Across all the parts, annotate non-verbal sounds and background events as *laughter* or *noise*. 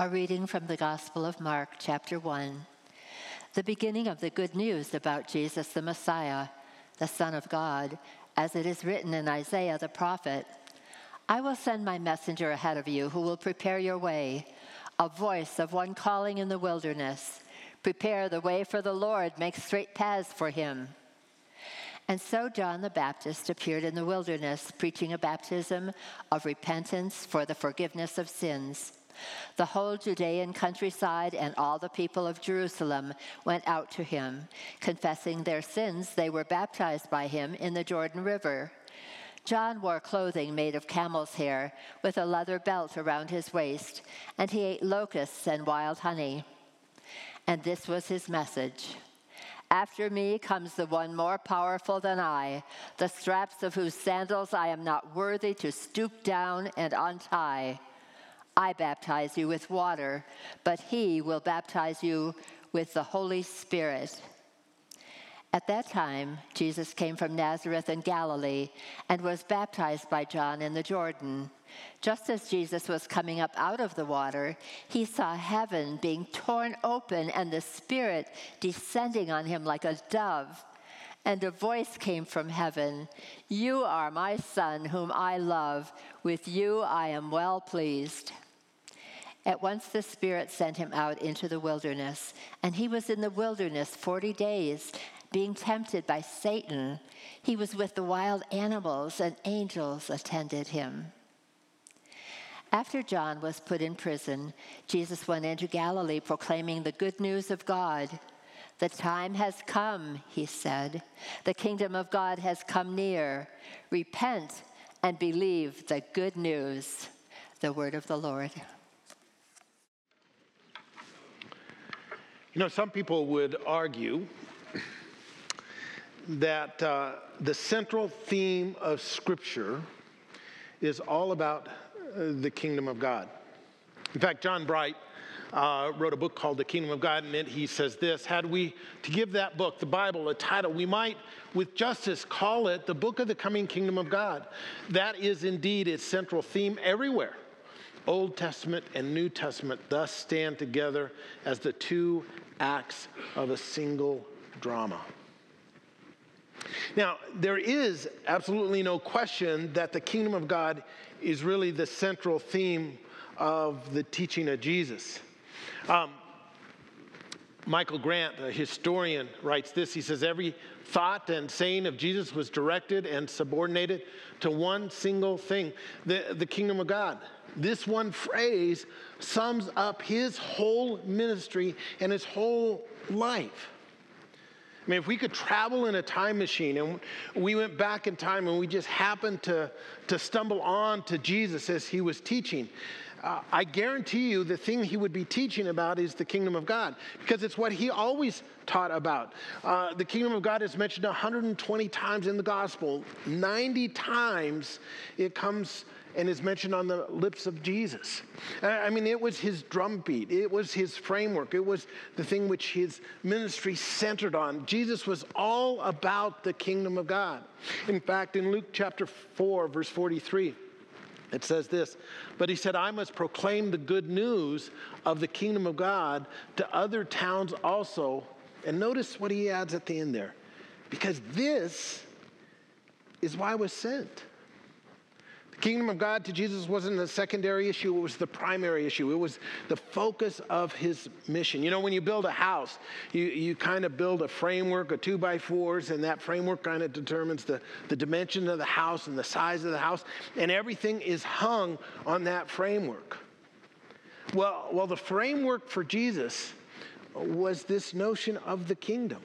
A reading from the Gospel of Mark, chapter 1. The beginning of the good news about Jesus the Messiah, the Son of God, as it is written in Isaiah the prophet I will send my messenger ahead of you who will prepare your way, a voice of one calling in the wilderness. Prepare the way for the Lord, make straight paths for him. And so John the Baptist appeared in the wilderness, preaching a baptism of repentance for the forgiveness of sins. The whole Judean countryside and all the people of Jerusalem went out to him. Confessing their sins, they were baptized by him in the Jordan River. John wore clothing made of camel's hair with a leather belt around his waist, and he ate locusts and wild honey. And this was his message. After me comes the one more powerful than I, the straps of whose sandals I am not worthy to stoop down and untie. I baptize you with water, but he will baptize you with the Holy Spirit. At that time, Jesus came from Nazareth in Galilee and was baptized by John in the Jordan. Just as Jesus was coming up out of the water, he saw heaven being torn open and the Spirit descending on him like a dove. And a voice came from heaven You are my Son, whom I love. With you I am well pleased. At once the Spirit sent him out into the wilderness, and he was in the wilderness forty days being tempted by Satan, he was with the wild animals, and angels attended him. After John was put in prison, Jesus went into Galilee proclaiming the good news of God. The time has come, he said. The kingdom of God has come near. Repent and believe the good news. The word of the Lord. You know, some people would argue that uh, the central theme of Scripture is all about uh, the kingdom of God. In fact, John Bright uh, wrote a book called The Kingdom of God, and it he says this Had we to give that book, the Bible, a title, we might with justice call it the book of the coming kingdom of God. That is indeed its central theme everywhere. Old Testament and New Testament thus stand together as the two acts of a single drama. Now, there is absolutely no question that the kingdom of God is really the central theme of the teaching of Jesus. Um, Michael Grant, a historian, writes this. He says, Every thought and saying of Jesus was directed and subordinated to one single thing the, the kingdom of God. This one phrase sums up his whole ministry and his whole life. I mean, if we could travel in a time machine and we went back in time and we just happened to, to stumble on to Jesus as he was teaching, uh, I guarantee you the thing he would be teaching about is the kingdom of God because it's what he always taught about. Uh, the kingdom of God is mentioned 120 times in the gospel, 90 times it comes and is mentioned on the lips of Jesus. I mean, it was his drumbeat, it was his framework, it was the thing which his ministry centered on. Jesus was all about the kingdom of God. In fact, in Luke chapter 4, verse 43, it says this, but he said, I must proclaim the good news of the kingdom of God to other towns also. And notice what he adds at the end there, because this is why I was sent kingdom of God to Jesus wasn't a secondary issue, it was the primary issue. It was the focus of his mission. You know, when you build a house, you, you kind of build a framework of two by fours, and that framework kind of determines the, the dimension of the house and the size of the house, and everything is hung on that framework. Well, well, the framework for Jesus was this notion of the kingdom.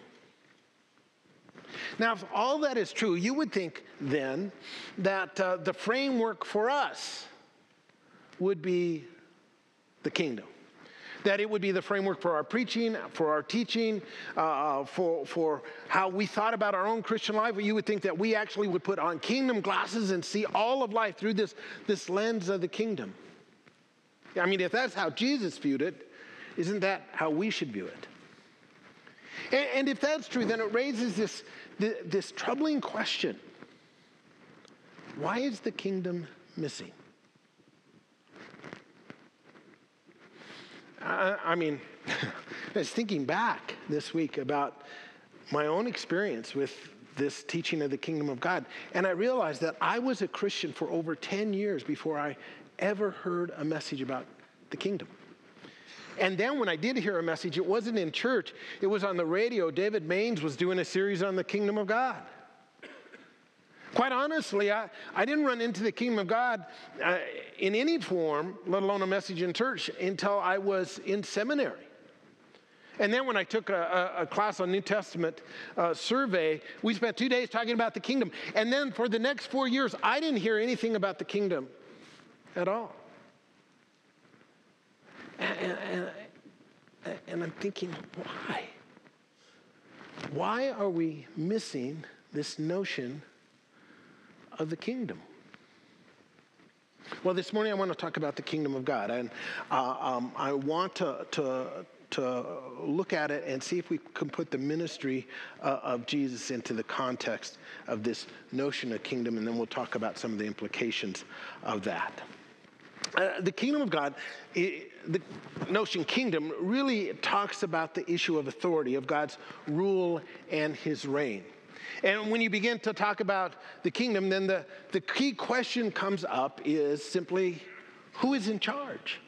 Now, if all that is true, you would think then that uh, the framework for us would be the kingdom. That it would be the framework for our preaching, for our teaching, uh, uh, for, for how we thought about our own Christian life. You would think that we actually would put on kingdom glasses and see all of life through this, this lens of the kingdom. I mean, if that's how Jesus viewed it, isn't that how we should view it? And, and if that's true, then it raises this, this troubling question why is the kingdom missing? I, I mean, *laughs* I was thinking back this week about my own experience with this teaching of the kingdom of God. And I realized that I was a Christian for over 10 years before I ever heard a message about the kingdom. And then when I did hear a message, it wasn't in church, it was on the radio. David Mains was doing a series on the kingdom of God. Quite honestly, I, I didn't run into the kingdom of God uh, in any form, let alone a message in church, until I was in seminary. And then when I took a, a, a class on New Testament uh, survey, we spent two days talking about the kingdom. And then for the next four years, I didn't hear anything about the kingdom at all. And, and, and I'm thinking, why? Why are we missing this notion of the kingdom? Well, this morning I want to talk about the kingdom of God. And uh, um, I want to, to, to look at it and see if we can put the ministry uh, of Jesus into the context of this notion of kingdom. And then we'll talk about some of the implications of that. Uh, the kingdom of God, it, the notion kingdom, really talks about the issue of authority, of God's rule and his reign. And when you begin to talk about the kingdom, then the, the key question comes up is simply who is in charge?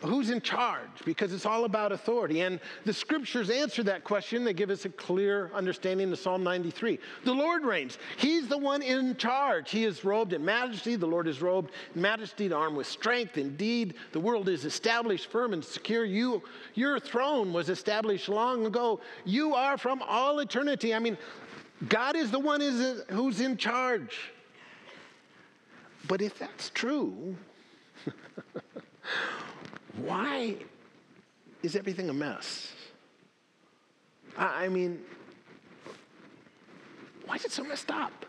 Who's in charge? Because it's all about authority. And the scriptures answer that question. They give us a clear understanding of Psalm 93. The Lord reigns. He's the one in charge. He is robed in majesty. The Lord is robed in majesty, armed with strength. Indeed, the world is established firm and secure. You, your throne was established long ago. You are from all eternity. I mean, God is the one who's in charge. But if that's true, *laughs* why is everything a mess? I, mean, why is it so messed up?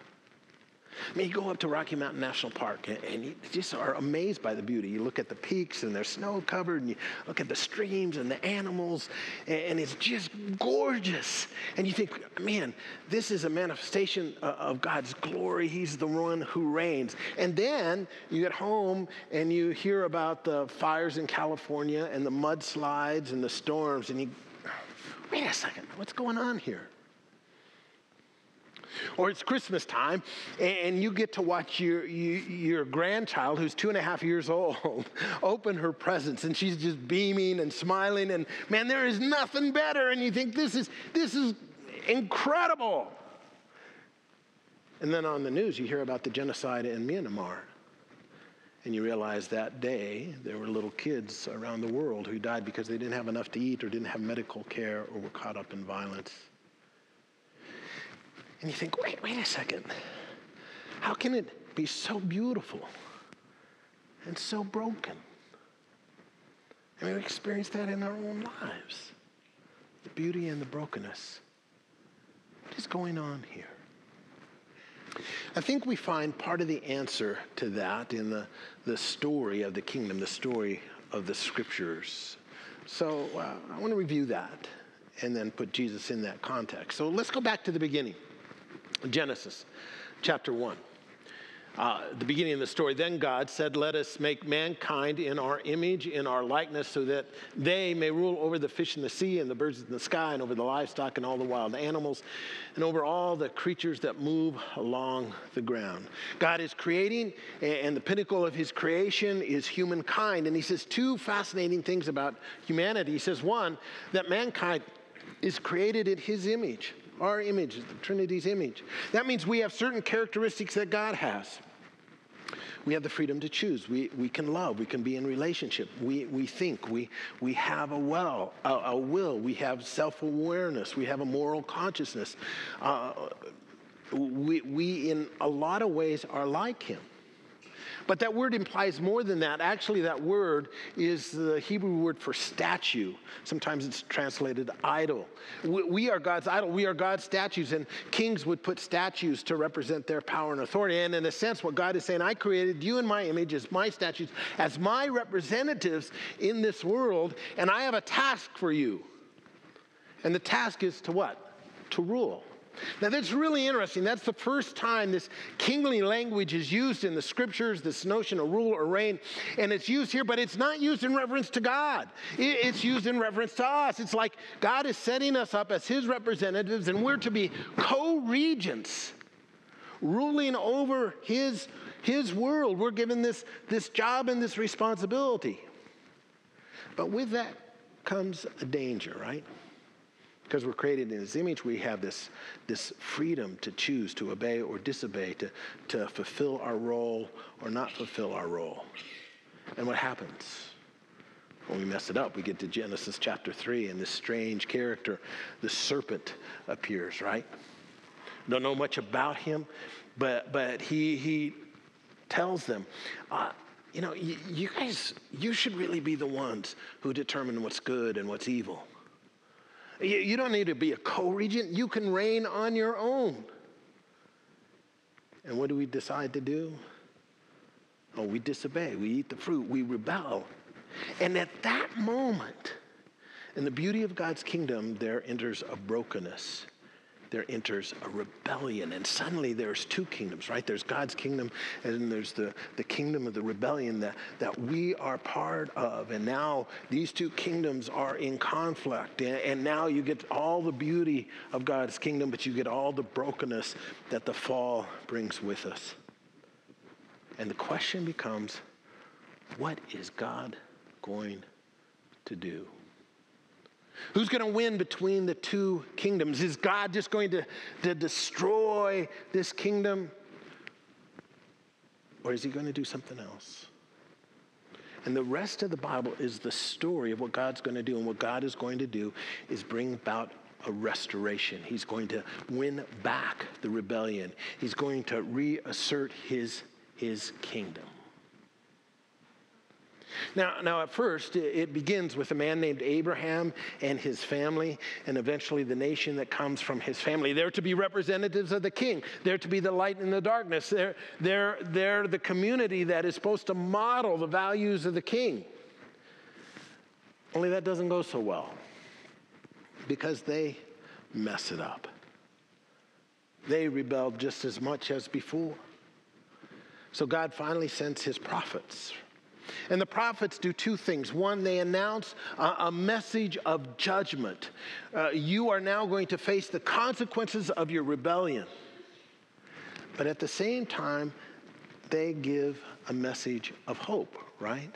I mean, you go up to Rocky Mountain National Park and, and, you just are amazed by the beauty. You look at the peaks and they're snow covered, and you look at the streams and the animals, and, and it's just gorgeous. And you think, man, this is a manifestation of God's glory. He's the one who reigns. And then you get home and you hear about the fires in California and the mudslides and the storms, and you, wait a second, what's going on here? Or it's Christmas time, and you get to watch your, your grandchild, who's two and a half years old, *laughs* open her presents, and she's just beaming and smiling, and man, there is nothing better. And you think, this is, this is incredible. And then on the news, you hear about the genocide in Myanmar. And you realize that day there were little kids around the world who died because they didn't have enough to eat or didn't have medical care or were caught up in violence. And you think, wait, wait a second. How can it be so beautiful and so broken? Mean, we experience that in our own lives the beauty and the brokenness. What is going on here? I think we find part of the answer to that in the, the story of the kingdom, the story of the scriptures. So uh, I want to review that and then put Jesus in that context. So let's go back to the beginning. Genesis chapter 1. Uh, the beginning of the story. Then God said, Let us make mankind in our image, in our likeness, so that they may rule over the fish in the sea and the birds in the sky, and over the livestock and all the wild animals, and over all the creatures that move along the ground. God is creating, and the pinnacle of his creation is humankind. And he says two fascinating things about humanity. He says, one, that mankind is created in his image our image, the Trinity's image. That means we have certain characteristics that God has. We have the freedom to choose. We, we can love. We can be in relationship. We, we think. We, we have a, well, a, a will. We have self awareness. We have a moral consciousness. Uh, we, we, in a lot of ways, are like Him. But that word implies more than that. Actually, that word is the Hebrew word for statue. Sometimes it's translated idol. We are God's idol. We are God's statues, and kings would put statues to represent their power and authority. And in a sense, what God is saying, I created you in my image as my statues, as my representatives in this world, and I have a task for you. And the task is to what? To rule. Now, that's really interesting. That's the first time this kingly language is used in the scriptures, this notion of rule or reign. And it's used here, but it's not used in reverence to God. It's used in reverence to us. It's like God is setting us up as his representatives, and we're to be co regents, ruling over his, his world. We're given this, this job and this responsibility. But with that comes a danger, right? Because we're created in his image, we have this, this freedom to choose to obey or disobey, to, to fulfill our role or not fulfill our role. And what happens? When we mess it up, we get to Genesis chapter 3, and this strange character, the serpent, appears, right? Don't know much about him, but, but he, he tells them, uh, you know, you, you guys, you should really be the ones who determine what's good and what's evil. You, you don't need to be a co regent, you can reign on your own. And what do we decide to do? Oh, we disobey, we eat the fruit, we rebel. And at that moment, in the beauty of God's kingdom, there enters a brokenness there enters a rebellion. And suddenly there's two kingdoms, right? There's God's kingdom, and then there's the, the kingdom of the rebellion that, that we are part of. And now these two kingdoms are in conflict. And, and now you get all the beauty of God's kingdom, but you get all the brokenness that the fall brings with us. And the question becomes what is God going to do? Who's going to win between the two kingdoms? Is God just going to, to destroy this kingdom? Or is he going to do something else? And the rest of the Bible is the story of what God's going to do. And what God is going to do is bring about a restoration. He's going to win back the rebellion, He's going to reassert his, his kingdom. Now, now at first, it begins with a man named Abraham and his family, and eventually the nation that comes from his family. They're to be representatives of the king. They're to be the light in the darkness. They're, they're, they're the community that is supposed to model the values of the king. Only that doesn't go so well because they mess it up. They rebelled just as much as before. So God finally sends his prophets and the prophets do two things. One, they announce a, message of judgment. Uh, you are now going to face the consequences of your rebellion. But at the same time, they give a message of hope, right?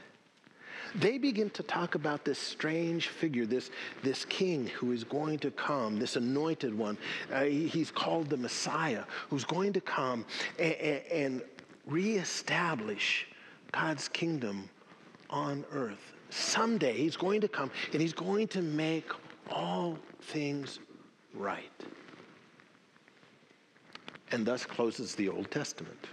They begin to talk about this strange figure, this, this king who is going to come, this anointed one. Uh, he, he's called the Messiah, who's going to come and, and, and reestablish God's kingdom on earth. Someday he's going to come and he's going to make all things right. And thus closes the Old Testament.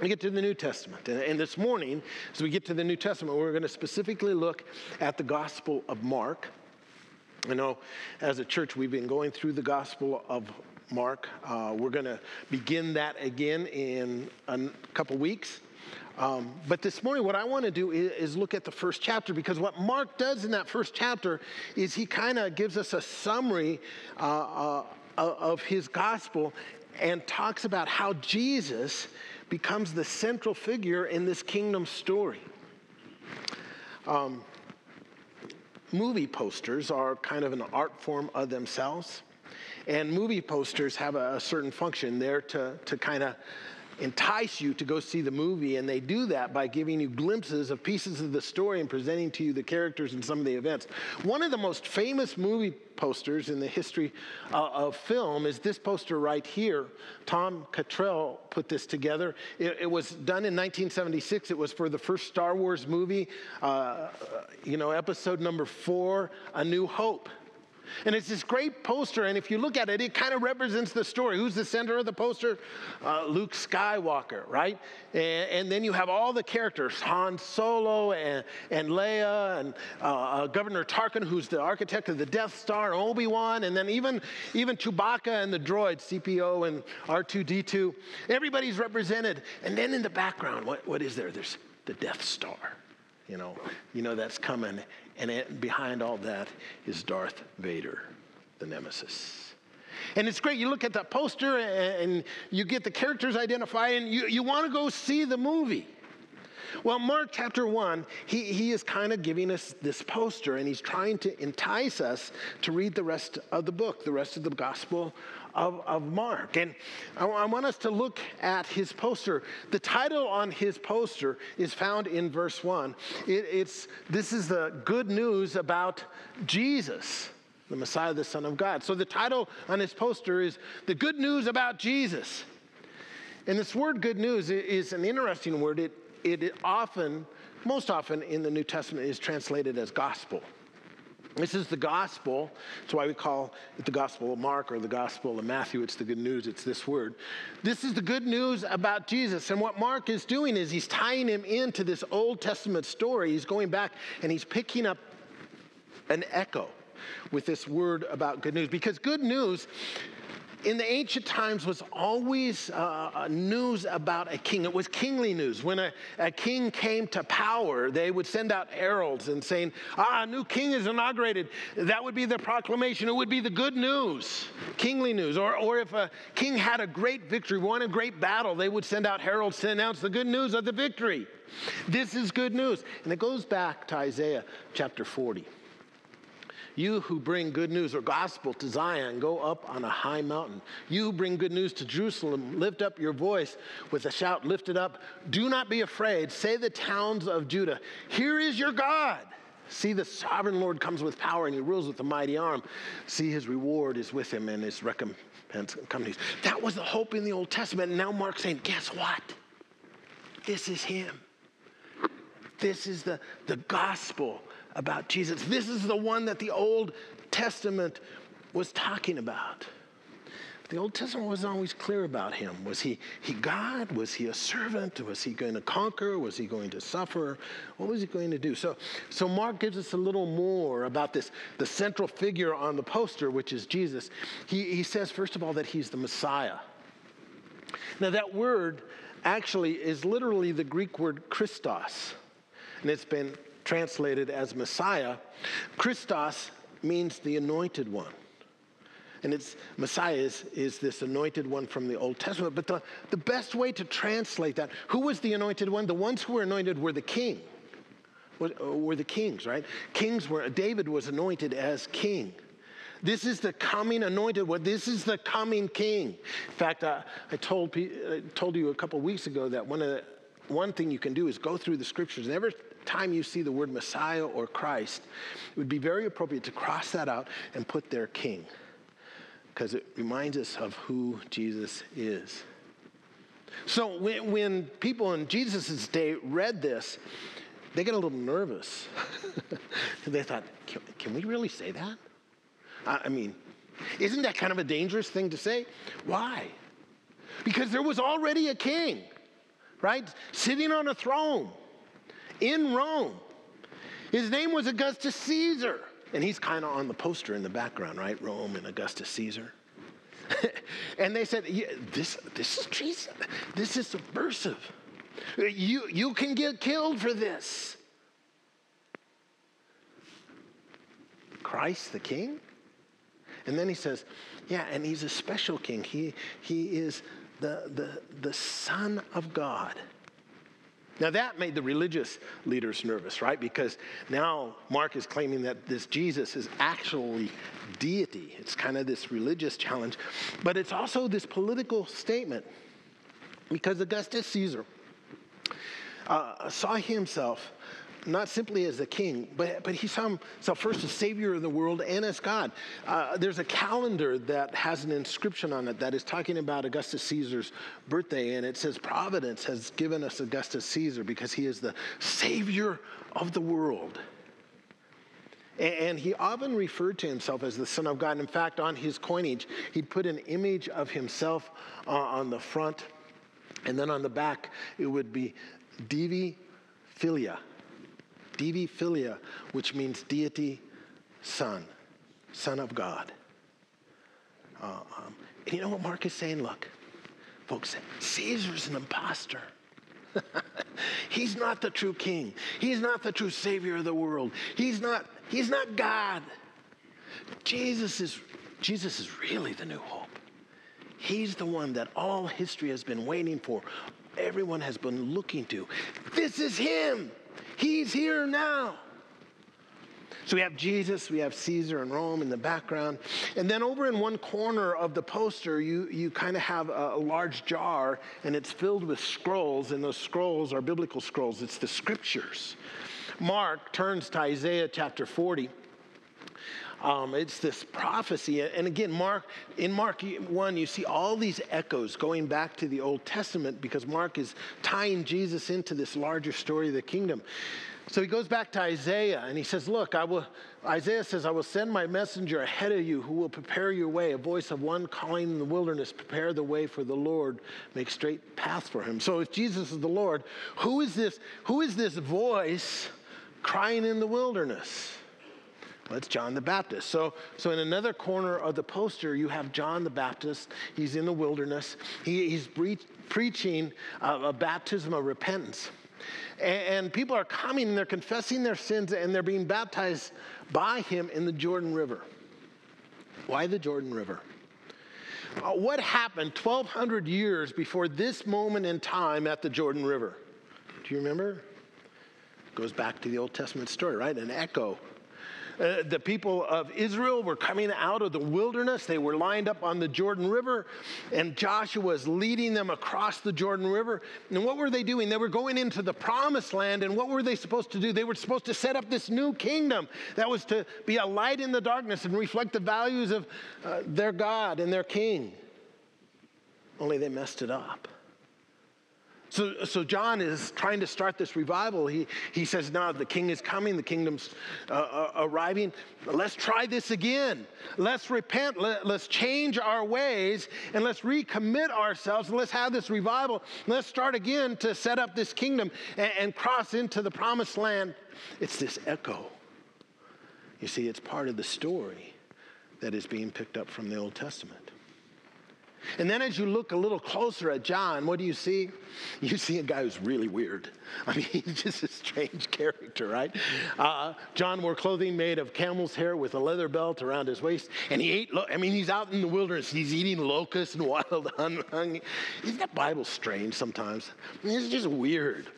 We get to the New Testament. And, this morning, as we get to the New Testament, we're going to specifically look at the Gospel of Mark. I know, as a church, we've been going through the Gospel of Mark. Uh, we're going to begin that again in a couple weeks. Um, but this morning, what I want to do is, is, look at the first chapter because what Mark does in that first chapter is he kind of gives us a summary uh, uh, of his gospel and talks about how Jesus becomes the central figure in this kingdom story. Um, movie posters are kind of an art form of themselves. And movie posters have a, a certain function. there to, to kind of entice you to go see the movie, and they do that by giving you glimpses of pieces of the story and presenting to you the characters and some of the events. One of the most famous movie posters in the history uh, of film is this poster right here. Tom Chantrell put this together. It, it, was done in 1976. It was for the first Star Wars movie, uh, you know, episode number four, A New Hope. And it's this great poster, and if you look at it, it kind of represents the story. Who's the center of the poster? Uh, Luke Skywalker, right? And, and, then you have all the characters Han Solo and, and Leia and uh, uh, Governor Tarkin, who's the architect of the Death Star, Obi Wan, and then even, even Chewbacca and the droids, CPO and R2D2. Everybody's represented. And then in the background, what, what is there? There's the Death Star. You know, you know that's coming. And behind all that is Darth Vader, the nemesis. And it's great. You look at that poster and you get the characters identified and you, you want to go see the movie. Well, Mark chapter 1, he, he is kind of giving us this poster and he's trying to entice us to read the rest of the book, the rest of the gospel of, of Mark. And I, I want us to look at his poster. The title on his poster is found in verse 1. It, it's, this is the good news about Jesus the Messiah, the Son of God. So the title on his poster is The Good News About Jesus. And this word good news is an interesting word. It, it often, most often in the New Testament, is translated as gospel. This is the gospel. That's why we call it the gospel of Mark or the gospel of Matthew. It's the good news. It's this word. This is the good news about Jesus. And what Mark is doing is he's tying him into this Old Testament story. He's going back and he's picking up an echo with this word about good news. Because good news in the ancient times was always uh, news about a king. It was kingly news. When a, a, king came to power, they would send out heralds and saying, ah, a new king is inaugurated. That would be the proclamation. It would be the good news, kingly news. Or, or if a king had a great victory, won a great battle, they would send out heralds to announce the good news of the victory. This is good news. And it goes back to Isaiah chapter 40. You who bring good news or gospel to Zion, go up on a high mountain. You who bring good news to Jerusalem, lift up your voice with a shout lifted up. Do not be afraid. Say the towns of Judah, Here is your God. See, the sovereign Lord comes with power and he rules with a mighty arm. See, his reward is with him and his recompense comes. That was the hope in the Old Testament. And now Mark's saying, guess what? This is him. This is the, the gospel about Jesus. This is the one that the Old Testament was talking about. The Old Testament wasn't always clear about him. Was he, he God? Was he a servant? Was he going to conquer? Was he going to suffer? What was he going to do? So, so Mark gives us a little more about this, the central figure on the poster, which is Jesus. He, he says, first of all, that he's the Messiah. Now, that word actually is literally the Greek word Christos, and it's been translated as Messiah, Christos means the anointed one. And it's Messiah is, is this anointed one from the Old Testament. But the, the best way to translate that, who was the anointed one? The ones who were anointed were the king. Were, were the kings, right? Kings were, David was anointed as king. This is the coming anointed one. This is the coming king. In fact, uh, I told, I told you a couple weeks ago that one, of the, one thing you can do is go through the scriptures. And every time you see the word Messiah or Christ, it would be very appropriate to cross that out and put their king, because it reminds us of who Jesus is. So when, when people in Jesus' day read this, they get a little nervous. *laughs* they thought, can, can, we really say that? I, I mean, isn't that kind of a dangerous thing to say? Why? Because there was already a king, right? Sitting on a throne in Rome. His name was Augustus Caesar. And he's kind of on the poster in the background, right? Rome and Augustus Caesar. *laughs* and they said, yeah, this, this is treason. This is subversive. You, you can get killed for this. Christ the king? And then he says, yeah, and he's a special king. He, he is the, the, the Son of God. Now, that made the religious leaders nervous, right? Because now Mark is claiming that this Jesus is actually deity. It's kind of this religious challenge, but it's also this political statement because Augustus Caesar uh, saw himself not simply as a king, but, but he saw himself first as savior of the world and as God. Uh, there's a calendar that has an inscription on it that is talking about Augustus Caesar's birthday, and it says, Providence has given us Augustus Caesar because he is the savior of the world. And he often referred to himself as the Son of God. In fact, on his coinage, he'd put an image of himself uh, on the front, and then on the back, it would be Divi Filia, Divi Filia, which means deity, son, son of God. Uh, um, and you know what Mark is saying? Look, folks, Caesar's an impostor. *laughs* he's not the true king. He's not the true savior of the world. He's not, he's not God. Jesus is Jesus is really the new hope. He's the one that all history has been waiting for, everyone has been looking to. This is Him. He's here now. So we have Jesus, we have Caesar and Rome in the background. And then over in one corner of the poster, you, you kind of have a, a, large jar and it's filled with scrolls, and those scrolls are biblical scrolls. It's the scriptures. Mark turns to Isaiah chapter 40. Um, it's this prophecy. And again, Mark, in Mark 1, you see all these echoes going back to the Old Testament because Mark is tying Jesus into this larger story of the kingdom. So he goes back to Isaiah and he says, Look, I will, Isaiah says, I will send my messenger ahead of you who will prepare your way, a voice of one calling in the wilderness, prepare the way for the Lord, make straight paths for him. So if Jesus is the Lord, who is this, who is this voice crying in the wilderness? It's John the Baptist. So, so in another corner of the poster, you have John the Baptist. He's in the wilderness. He, he's pre- preaching a, baptism of repentance. And, people are coming and they're confessing their sins and they're being baptized by him in the Jordan River. Why the Jordan River? Uh, what happened 1,200 years before this moment in time at the Jordan River? Do you remember? Goes back to the Old Testament story, right? An echo uh, the people of Israel were coming out of the wilderness. They were lined up on the Jordan River, and Joshua was leading them across the Jordan River. And what were they doing? They were going into the promised land, and what were they supposed to do? They were supposed to set up this new kingdom that was to be a light in the darkness and reflect the values of uh, their God and their king. Only they messed it up. So, so John is trying to start this revival. He, he says, Now the king is coming, the kingdom's uh, uh, arriving. Let's try this again. Let's repent. Let, let's change our ways and let's recommit ourselves and let's have this revival. Let's start again to set up this kingdom and, and cross into the promised land. It's this echo. You see, it's part of the story that is being picked up from the Old Testament. And then as you look a little closer at John, what do you see? You see a guy who's really weird. *laughs* I mean, he's just a strange character, right? Uh, John wore clothing made of camel's hair with a leather belt around his waist, and he ate, lo- I mean, he's out in the wilderness. He's eating locusts and *laughs* wild honey. Isn't that Bible strange sometimes? I mean, it's just weird.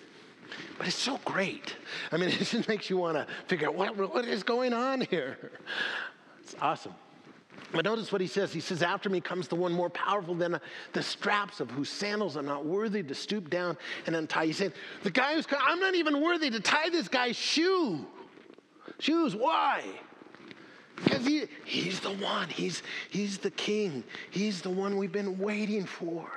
But it's so great. I mean, *laughs* it just makes you want to figure out what, what is going on here. It's awesome. But notice what he says. He says, After me comes the one more powerful than the straps of whose sandals I'm not worthy to stoop down and untie. He's saying, The guy who's, I'm not even worthy to tie this guy's shoe. Shoes, why? Because he, he's the one, he's, he's the king, he's the one we've been waiting for.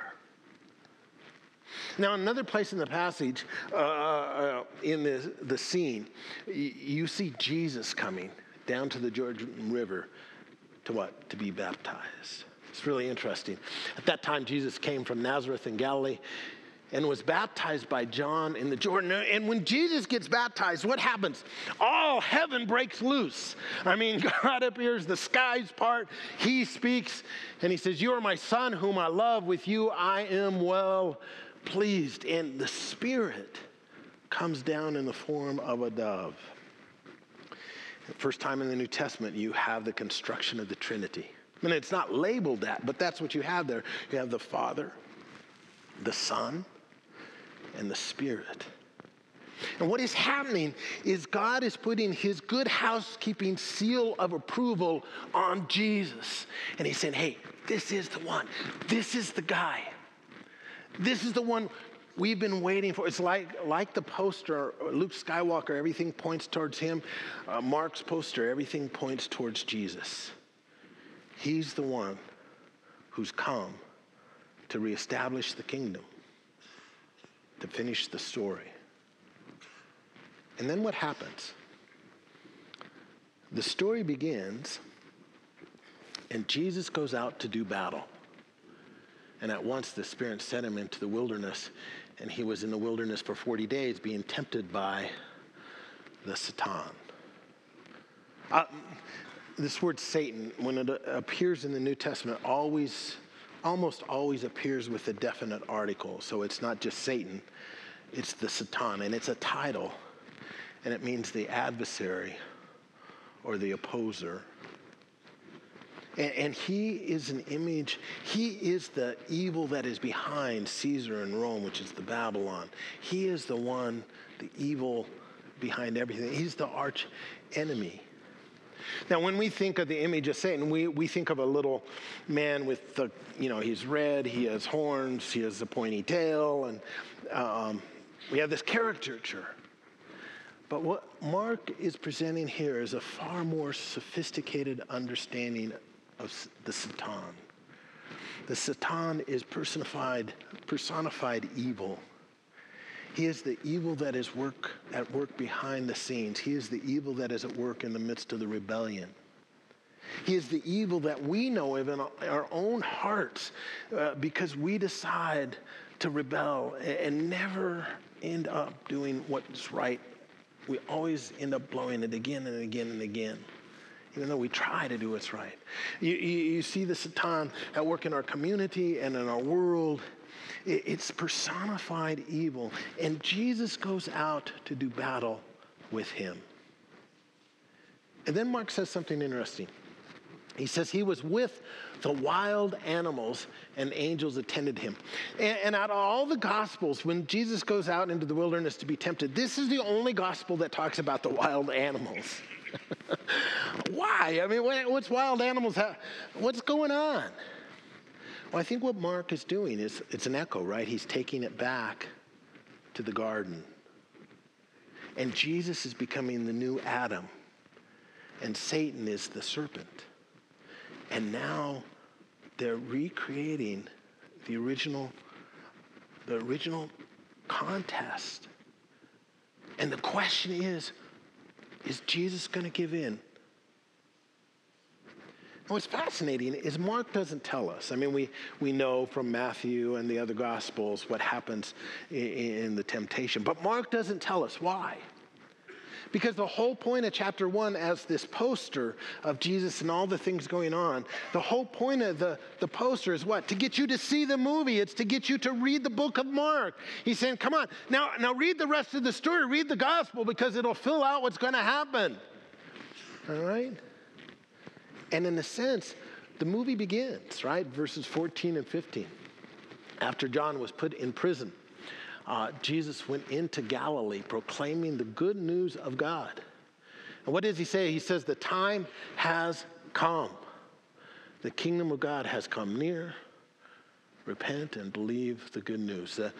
Now, another place in the passage, uh, uh, in the, the scene, you see Jesus coming down to the Jordan River to what? To be baptized. It's really interesting. At that time, Jesus came from Nazareth in Galilee and was baptized by John in the Jordan. And when Jesus gets baptized, what happens? All heaven breaks loose. I mean, *laughs* God appears, the skies part, He speaks, and He says, You are my Son, whom I love. With you I am well pleased. And the Spirit comes down in the form of a dove. First time in the New Testament, you have the construction of the Trinity. I mean, it's not labeled that, but that's what you have there. You have the Father, the Son, and the Spirit. And what is happening is God is putting his good housekeeping seal of approval on Jesus. And he's saying, hey, this is the one. This is the guy. This is the one we've been waiting for. It's like, like the poster, Luke Skywalker, everything points towards him. Uh, Mark's poster, everything points towards Jesus. He's the one who's come to reestablish the kingdom, to finish the story. And then what happens? The story begins, and Jesus goes out to do battle. And at once the Spirit sent him into the wilderness, and he was in the wilderness for 40 days being tempted by the Satan. Uh, this word Satan, when it appears in the New Testament, always, almost always appears with a definite article. So it's not just Satan, it's the Satan, and it's a title, and it means the adversary or the opposer. And, and he is an image, he is the evil that is behind Caesar and Rome, which is the Babylon. He is the one, the evil behind everything. He's the arch enemy. Now, when we think of the image of Satan, we, we think of a little man with the, you know, he's red, he has horns, he has a pointy tail, and um, we have this caricature. But what Mark is presenting here is a far more sophisticated understanding of the Satan. The Satan is personified, personified evil. He is the evil that is work, at work behind the scenes. He is the evil that is at work in the midst of the rebellion. He is the evil that we know of in our own hearts uh, because we decide to rebel and never end up doing what's right. We always end up blowing it again and again and again, even though we try to do what's right. You, you, you see the Satan at work in our community and in our world. It's personified evil. And Jesus goes out to do battle with him. And then Mark says something interesting. He says he was with the wild animals and angels attended him. And, and, out of all the gospels, when Jesus goes out into the wilderness to be tempted, this is the only gospel that talks about the wild animals. *laughs* Why? I mean, what's wild animals? What's going on? Well, I think what Mark is doing is it's an echo, right? He's taking it back to the garden. And Jesus is becoming the new Adam, and Satan is the serpent. And now they're recreating the original the original contest. And the question is is Jesus going to give in? what's fascinating is Mark doesn't tell us. I mean, we, we know from Matthew and the other Gospels what happens in, in the temptation, but Mark doesn't tell us why. Because the whole point of chapter one, as this poster of Jesus and all the things going on, the whole point of the, the poster is what? To get you to see the movie. It's to get you to read the book of Mark. He's saying, come on, now, now read the rest of the story, read the gospel, because it'll fill out what's going to happen. All right? And in a sense, the movie begins, right? Verses 14 and 15. After John was put in prison, uh, Jesus went into Galilee proclaiming the good news of God. And what does he say? He says, The time has come. The kingdom of God has come near. Repent and believe the good news. The,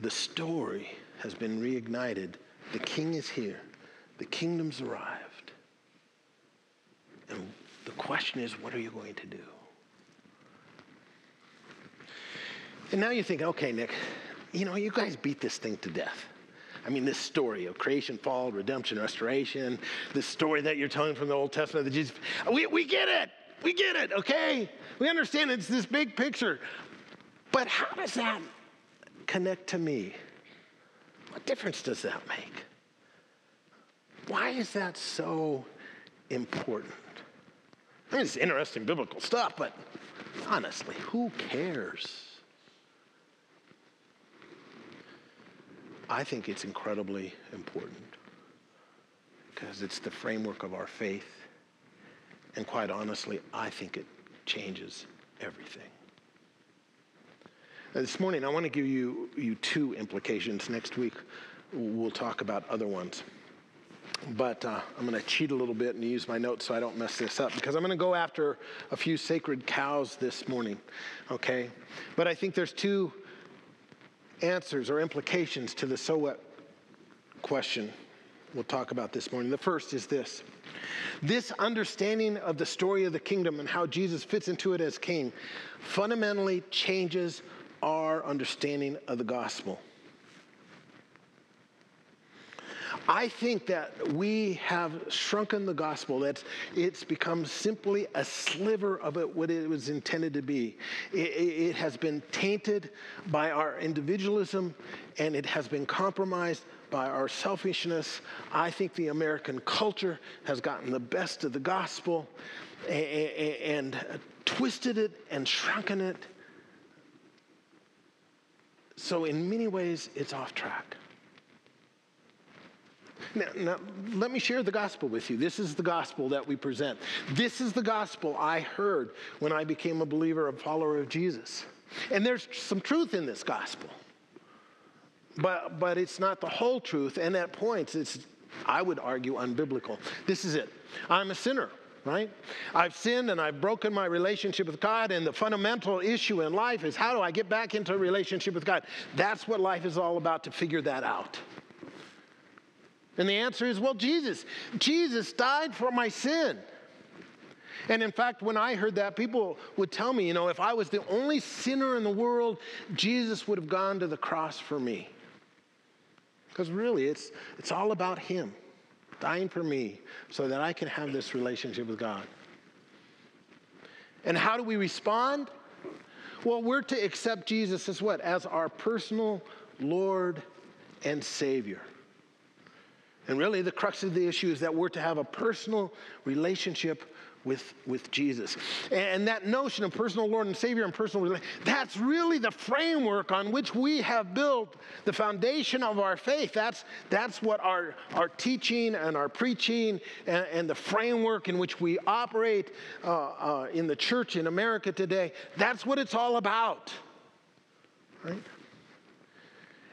the story has been reignited. The king is here. The kingdom's arrived. And the question is, what are you going to do? And now you think, okay, Nick, you know, you guys beat this thing to death. I mean, this story of creation, fall, redemption, restoration, this story that you're telling from the Old Testament that Jesus, we, we get it. We get it, okay? We understand it's this big picture. But how does that connect to me? What difference does that make? Why is that so important? I mean, it's interesting biblical stuff, but honestly, who cares? I think it's incredibly important because it's the framework of our faith. And quite honestly, I think it changes everything. Now, this morning, I want to give you, you two implications. Next week, we'll talk about other ones but uh, I'm going to cheat a little bit and use my notes so I don't mess this up because I'm going to go after a few sacred cows this morning, okay? But I think there's two answers or implications to the so what question we'll talk about this morning. The first is this this understanding of the story of the kingdom and how Jesus fits into it as king fundamentally changes our understanding of the gospel. I think that we have shrunken the gospel, that it's become simply a sliver of it, what it was intended to be. It, it has been tainted by our individualism and it has been compromised by our selfishness. I think the American culture has gotten the best of the gospel and, and twisted it and shrunken it. So, in many ways, it's off track. Now, now, let me share the gospel with you. This is the gospel that we present. This is the gospel I heard when I became a believer, a follower of Jesus. And there's some truth in this gospel. But, but it's not the whole truth, and at points it's, I would argue, unbiblical. This is it I'm a sinner right? I've sinned and I've broken my relationship with God, and the fundamental issue in life is how do I get back into a relationship with God? That's what life is all about to figure that out. And the answer is well, Jesus. Jesus died for my sin. And in fact, when I heard that, people would tell me, you know, if I was the only sinner in the world, Jesus would have gone to the cross for me. Because really, it's, it's all about Him dying for me so that I can have this relationship with God. And how do we respond? Well, we're to accept Jesus as what? As our personal Lord and Savior. And really, the crux of the issue is that we're to have a personal relationship with, with Jesus. And that notion of personal Lord and Savior and personal relationship, that's really the framework on which we have built the foundation of our faith. That's, that's what our, our teaching and our preaching and, and the framework in which we operate uh, uh, in the church in America today, that's what it's all about. Right?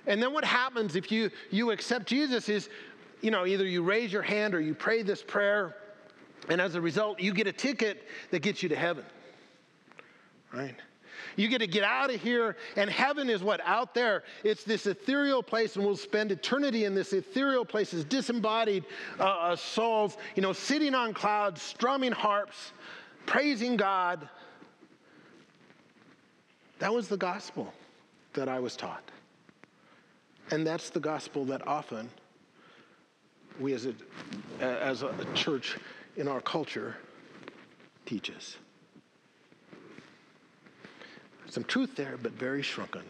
And then what happens if you, you accept Jesus is, you know, either you raise your hand or you pray this prayer and as a result, you get a ticket that gets you to heaven. Right? You get to get out of here, and heaven is what? Out there. It's this ethereal place, and we'll spend eternity in this ethereal place as disembodied uh, uh, souls, you know, sitting on clouds, strumming harps, praising God. That was the gospel that I was taught. And that's the gospel that often we as a, as a church in our culture teaches. Some truth there, but very shrunken.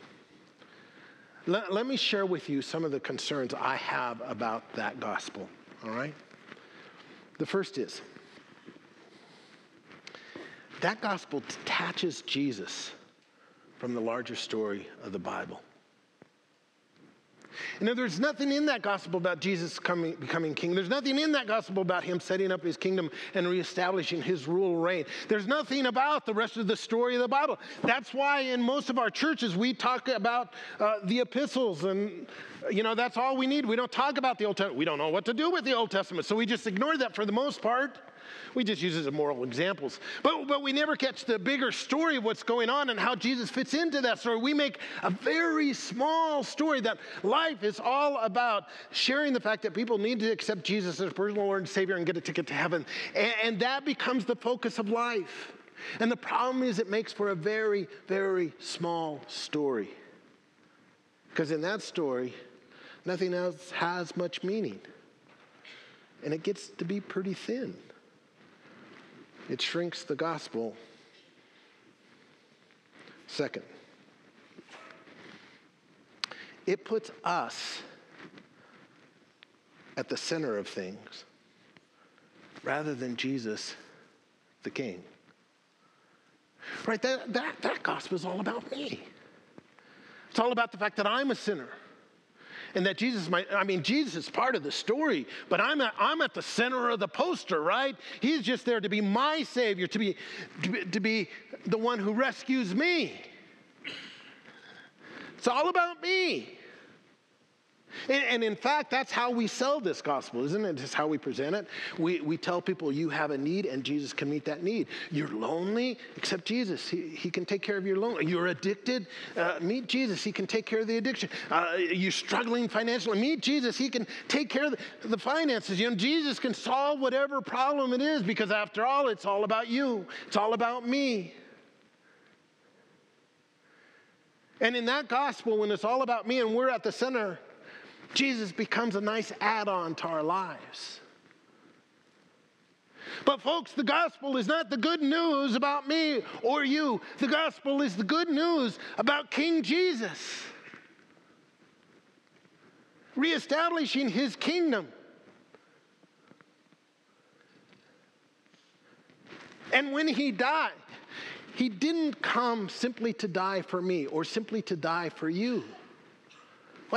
Let, let me share with you some of the concerns I have about that gospel, all right? The first is that gospel detaches Jesus from the larger story of the Bible. And there's nothing in that gospel about Jesus coming, becoming king. There's nothing in that gospel about him setting up his kingdom and reestablishing his rule reign. There's nothing about the rest of the story of the Bible. That's why in most of our churches we talk about uh, the epistles and you know that's all we need. We don't talk about the Old Testament. We don't know what to do with the Old Testament, so we just ignore that for the most part. We just use it as moral examples. But, but we never catch the bigger story of what's going on and how Jesus fits into that story. We make a very small story that life is all about sharing the fact that people need to accept Jesus as personal Lord and Savior and get a ticket to heaven. And, and that becomes the focus of life. And the problem is, it makes for a very, very small story. Because in that story, nothing else has much meaning. And it gets to be pretty thin it shrinks the gospel. Second, it puts us at the center of things rather than Jesus, the King. Right? That, that, that gospel is all about me. It's all about the fact that I'm a sinner and that Jesus might, I mean, Jesus is part of the story, but I'm at, I'm at the center of the poster, right? He's just there to be my Savior, to be, to be, to be the one who rescues me. It's all about me. And, in fact, that's how we sell this gospel, isn't it? It's how we present it. We, we tell people you have a need and Jesus can meet that need. You're lonely, except Jesus. He, he can take care of your loneliness. You're addicted, uh, meet Jesus. He can take care of the addiction. Uh, you're struggling financially, meet Jesus. He can take care of the, the finances. You know, Jesus can solve whatever problem it is because after all, it's all about you, it's all about me. And in that gospel, when it's all about me and we're at the center, Jesus becomes a nice add on to our lives. But, folks, the gospel is not the good news about me or you. The gospel is the good news about King Jesus, reestablishing his kingdom. And when he died, he didn't come simply to die for me or simply to die for you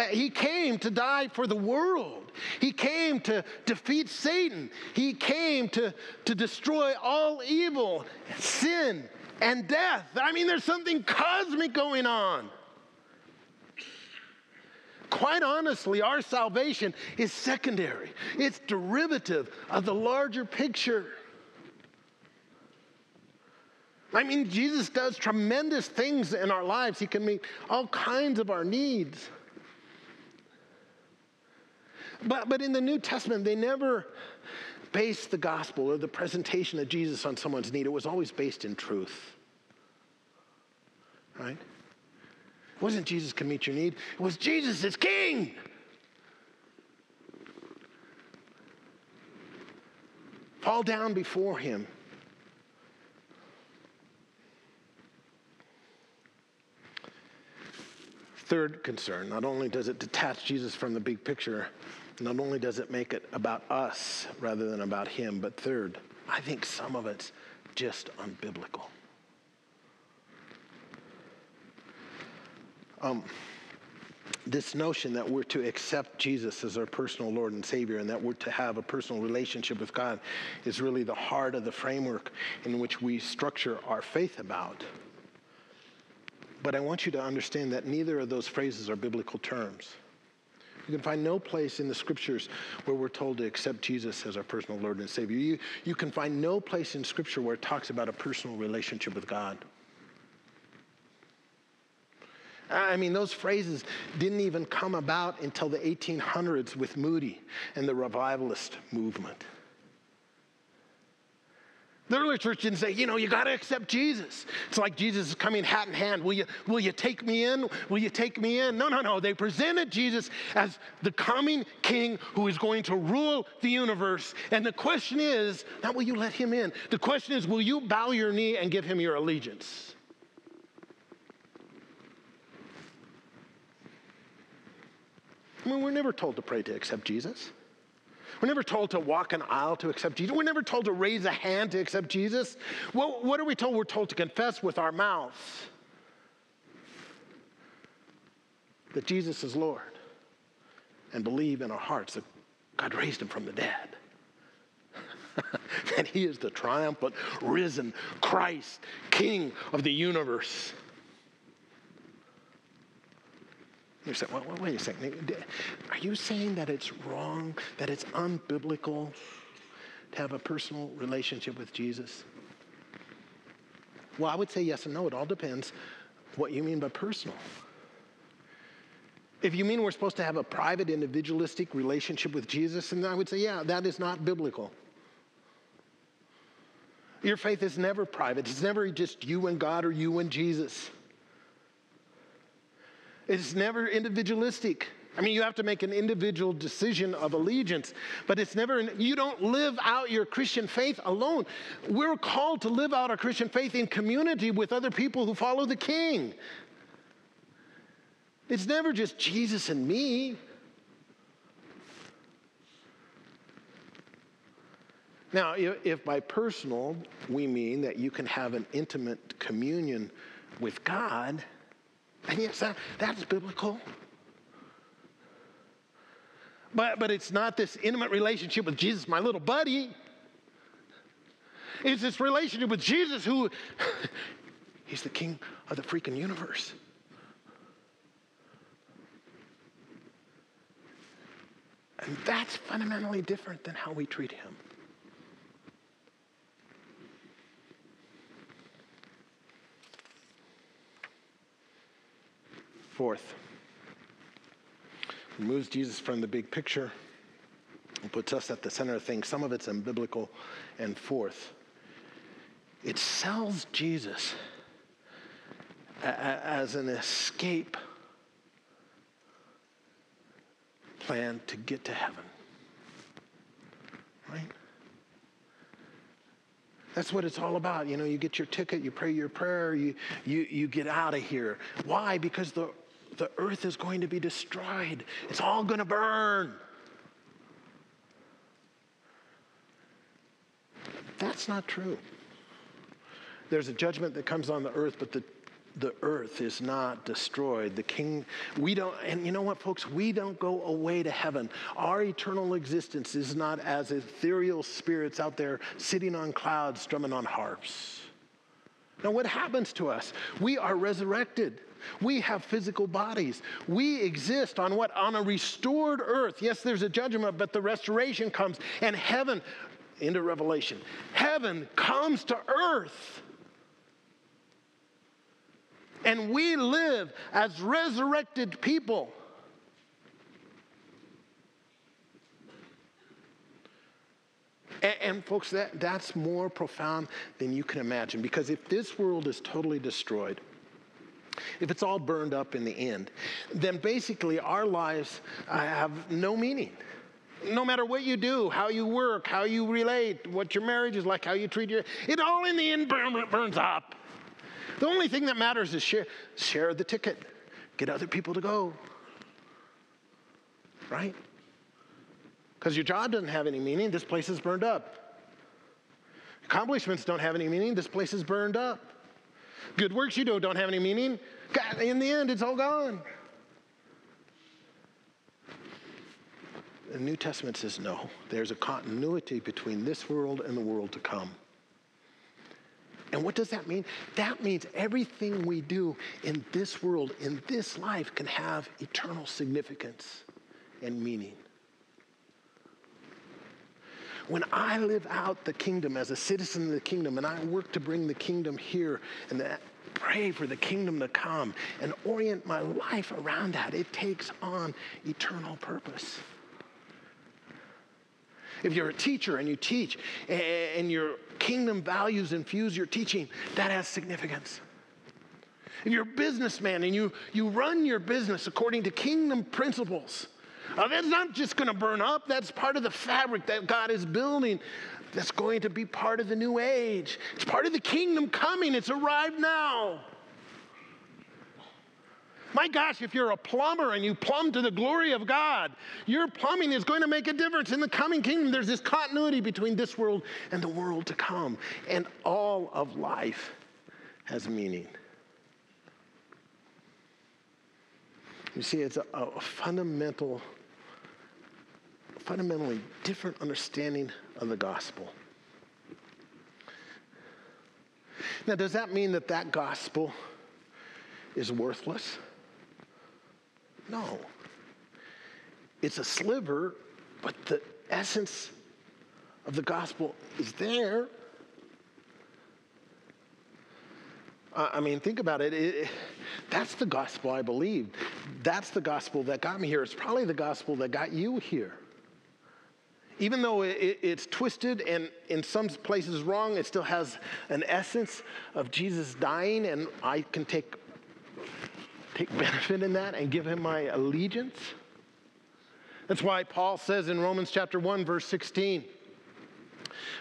he came to die for the world. He came to defeat Satan. He came to, to destroy all evil, sin, and death. I mean, there's something cosmic going on. Quite honestly, our salvation is secondary, it's derivative of the larger picture. I mean, Jesus does tremendous things in our lives. He can meet all kinds of our needs. But, but in the New Testament, they never based the gospel or the presentation of Jesus on someone's need. It was always based in truth. Right? It wasn't Jesus can meet your need, it was Jesus is king. Fall down before him. Third concern not only does it detach Jesus from the big picture, not only does it make it about us rather than about him, but third, I think some of it's just unbiblical. Um, this notion that we're to accept Jesus as our personal Lord and Savior and that we're to have a personal relationship with God is really the heart of the framework in which we structure our faith about. But I want you to understand that neither of those phrases are biblical terms. You can find no place in the scriptures where we're told to accept Jesus as our personal Lord and Savior. You, you can find no place in scripture where it talks about a personal relationship with God. I mean, those phrases didn't even come about until the 1800s with Moody and the revivalist movement. The early church didn't say, you know, you got to accept Jesus. It's like Jesus is coming hat in hand. Will you, will you take me in? Will you take me in? No, no, no. They presented Jesus as the coming king who is going to rule the universe. And the question is, not will you let him in? The question is, will you bow your knee and give him your allegiance? I mean, we're never told to pray to accept Jesus. We're never told to walk an aisle to accept Jesus. We're never told to raise a hand to accept Jesus. Well, what are we told? We're told to confess with our mouths that Jesus is Lord and believe in our hearts that God raised him from the dead. *laughs* that he is the triumphant, risen Christ, King of the universe. You say, well, wait a second. Are you saying that it's wrong, that it's unbiblical to have a personal relationship with Jesus? Well, I would say yes and no. It all depends what you mean by personal. If you mean we're supposed to have a private, individualistic relationship with Jesus, then I would say, yeah, that is not biblical. Your faith is never private, it's never just you and God or you and Jesus. It's never individualistic. I mean, you have to make an individual decision of allegiance, but it's never, you don't live out your Christian faith alone. We're called to live out our Christian faith in community with other people who follow the King. It's never just Jesus and me. Now, if by personal we mean that you can have an intimate communion with God, and yes, that, that's biblical. But, but it's not this intimate relationship with Jesus, my little buddy. It's this relationship with Jesus who, *laughs* he's the king of the freaking universe. And that's fundamentally different than how we treat him. Fourth, it moves Jesus from the big picture and puts us at the center of things. Some of it's unbiblical. And fourth, it sells Jesus as an escape plan to get to heaven. Right? That's what it's all about. You know, you get your ticket, you pray your prayer, you, you, you get out of here. Why? Because the the earth is going to be destroyed. It's all going to burn. That's not true. There's a judgment that comes on the earth, but the the earth is not destroyed. The king, we don't, and you know what, folks? We don't go away to heaven. Our eternal existence is not as ethereal spirits out there sitting on clouds, strumming on harps. Now, what happens to us? We are resurrected. We have physical bodies. We exist on what? On a restored earth. Yes, there's a judgment, but the restoration comes, and heaven, into Revelation, heaven comes to earth. And we live as resurrected people. And, and, folks, that, that's more profound than you can imagine because if this world is totally destroyed, if it's all burned up in the end, then basically our lives uh, have no meaning. No matter what you do, how you work, how you relate, what your marriage is like, how you treat your, it all in the end burn, burns up. The only thing that matters is share, share the ticket, get other people to go. Right? Because your job doesn't have any meaning, this place is burned up. Accomplishments don't have any meaning, this place is burned up. Good works you do don't have any meaning. God, in the end, it's all gone. The New Testament says no. There's a continuity between this world and the world to come. And what does that mean? That means everything we do in this world, in this life, can have eternal significance and meaning. When I live out the kingdom as a citizen of the kingdom and I work to bring the kingdom here and that, pray for the kingdom to come and orient my life around that, it takes on eternal purpose. If you're a teacher and you teach and your kingdom values infuse your teaching, that has significance. If you're a businessman and you, you run your business according to kingdom principles, uh, that's not just going to burn up, that's part of the fabric that God is building. That's going to be part of the new age. It's part of the kingdom coming. It's arrived now. My gosh, if you're a plumber and you plumb to the glory of God, your plumbing is going to make a difference in the coming kingdom. There's this continuity between this world and the world to come. And all of life has meaning. You see, it's a, a fundamental fundamentally different understanding of the gospel. Now, does that mean that that gospel is worthless? No. It's a sliver, but the essence of the gospel is there. I mean, think about it. it. That's the gospel I believe. That's the gospel that got me here. It's probably the gospel that got you here even though it, it's twisted and in some places wrong, it still has an essence of Jesus dying, and I can take, take benefit in that and give him my allegiance. That's why Paul says in Romans chapter 1, verse 16,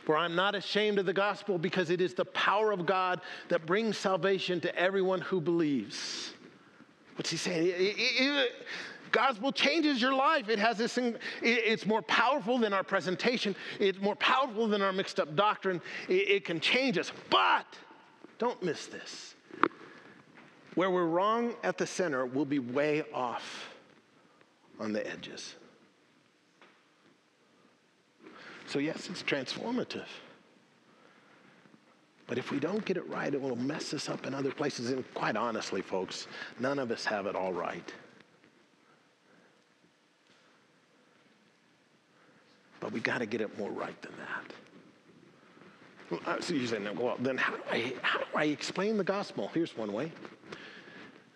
For I'm not ashamed of the gospel because it is the power of God that brings salvation to everyone who believes. What's he saying? It, it, gospel changes your life. It has this, it's more powerful than our presentation. It's more powerful than our mixed up doctrine. It can change us. But don't miss this. Where we're wrong at the center, we'll be way off on the edges. So, yes, it's transformative. But if we don't get it right, it will mess us up in other places. And quite honestly, folks, none of us have it all right. But we got to get it more right than that. Uh, so you say, no, well, then how do, I, how do I explain the gospel? Here's one way.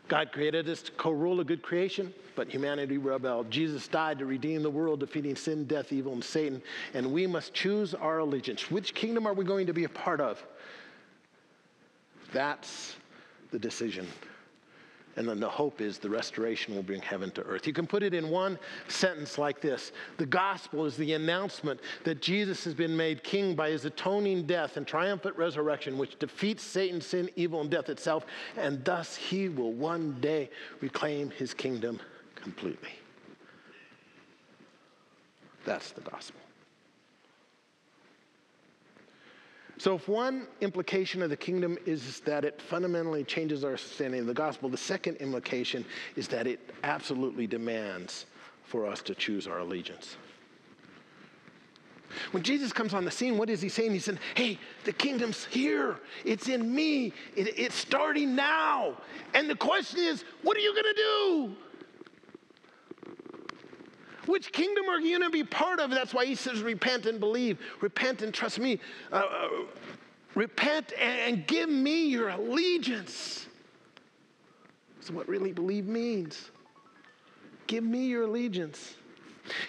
God created us to co-rule a good creation, but humanity rebelled. Jesus died to redeem the world, defeating sin, death, evil, and Satan. And we must choose our allegiance. Which kingdom are we going to be a part of? That's the decision and then the hope is the restoration will bring heaven to earth. You can put it in one sentence like this The gospel is the announcement that Jesus has been made king by his atoning death and triumphant resurrection, which defeats Satan, sin, evil, and death itself, and thus he will one day reclaim his kingdom completely. That's the gospel. So, if one implication of the kingdom is that it fundamentally changes our understanding of the gospel, the second implication is that it absolutely demands for us to choose our allegiance. When Jesus comes on the scene, what is he saying? He said, Hey, the kingdom's here. It's in me. It, it's starting now. And the question is, what are you going to do? Which kingdom are you going to be part of? That's why he says, repent and believe. Repent and trust me. Uh, uh, repent and, and give me your allegiance. That's what really believe means. Give me your allegiance.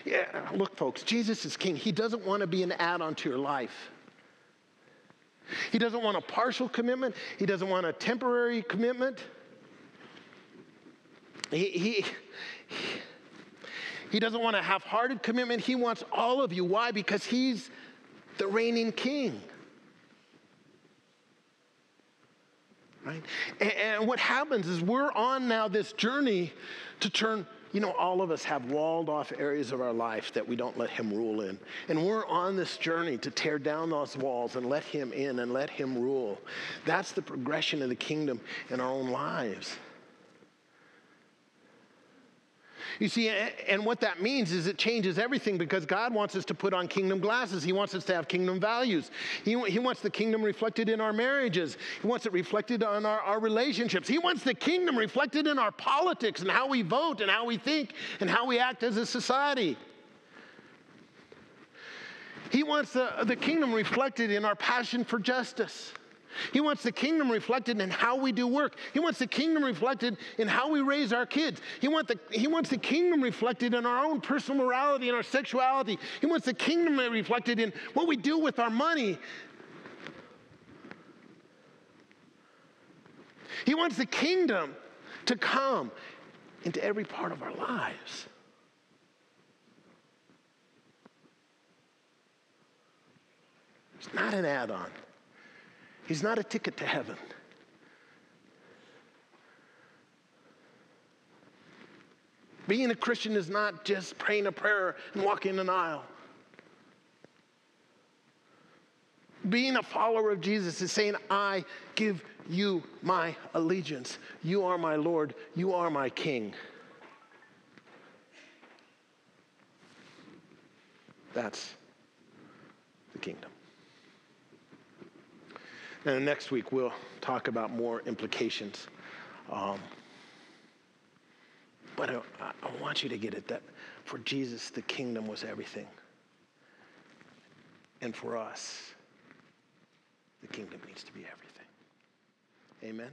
Yeah, look, folks, Jesus is king. He doesn't want to be an add on to your life. He doesn't want a partial commitment, he doesn't want a temporary commitment. He, he, he he doesn't want a half hearted commitment. He wants all of you. Why? Because He's the reigning king. Right? And, and, what happens is we're on now this journey to turn, you know, all of us have walled off areas of our life that we don't let Him rule in. And we're on this journey to tear down those walls and let Him in and let Him rule. That's the progression of the kingdom in our own lives. You see, and what that means is it changes everything because God wants us to put on kingdom glasses. He wants us to have kingdom values. He, he wants the kingdom reflected in our marriages, He wants it reflected on our, our relationships. He wants the kingdom reflected in our politics and how we vote and how we think and how we act as a society. He wants the, the kingdom reflected in our passion for justice. He wants the kingdom reflected in how we do work. He wants the kingdom reflected in how we raise our kids. He, want the, he wants the kingdom reflected in our own personal morality and our sexuality. He wants the kingdom reflected in what we do with our money. He wants the kingdom to come into every part of our lives. It's not an add on. He's not a ticket to heaven. Being a Christian is not just praying a prayer and walking an aisle. Being a follower of Jesus is saying, I give you my allegiance. You are my Lord. You are my King. That's the kingdom. And next week, we'll talk about more implications. Um, but I, I want you to get it that for Jesus, the kingdom was everything. And for us, the kingdom needs to be everything. Amen.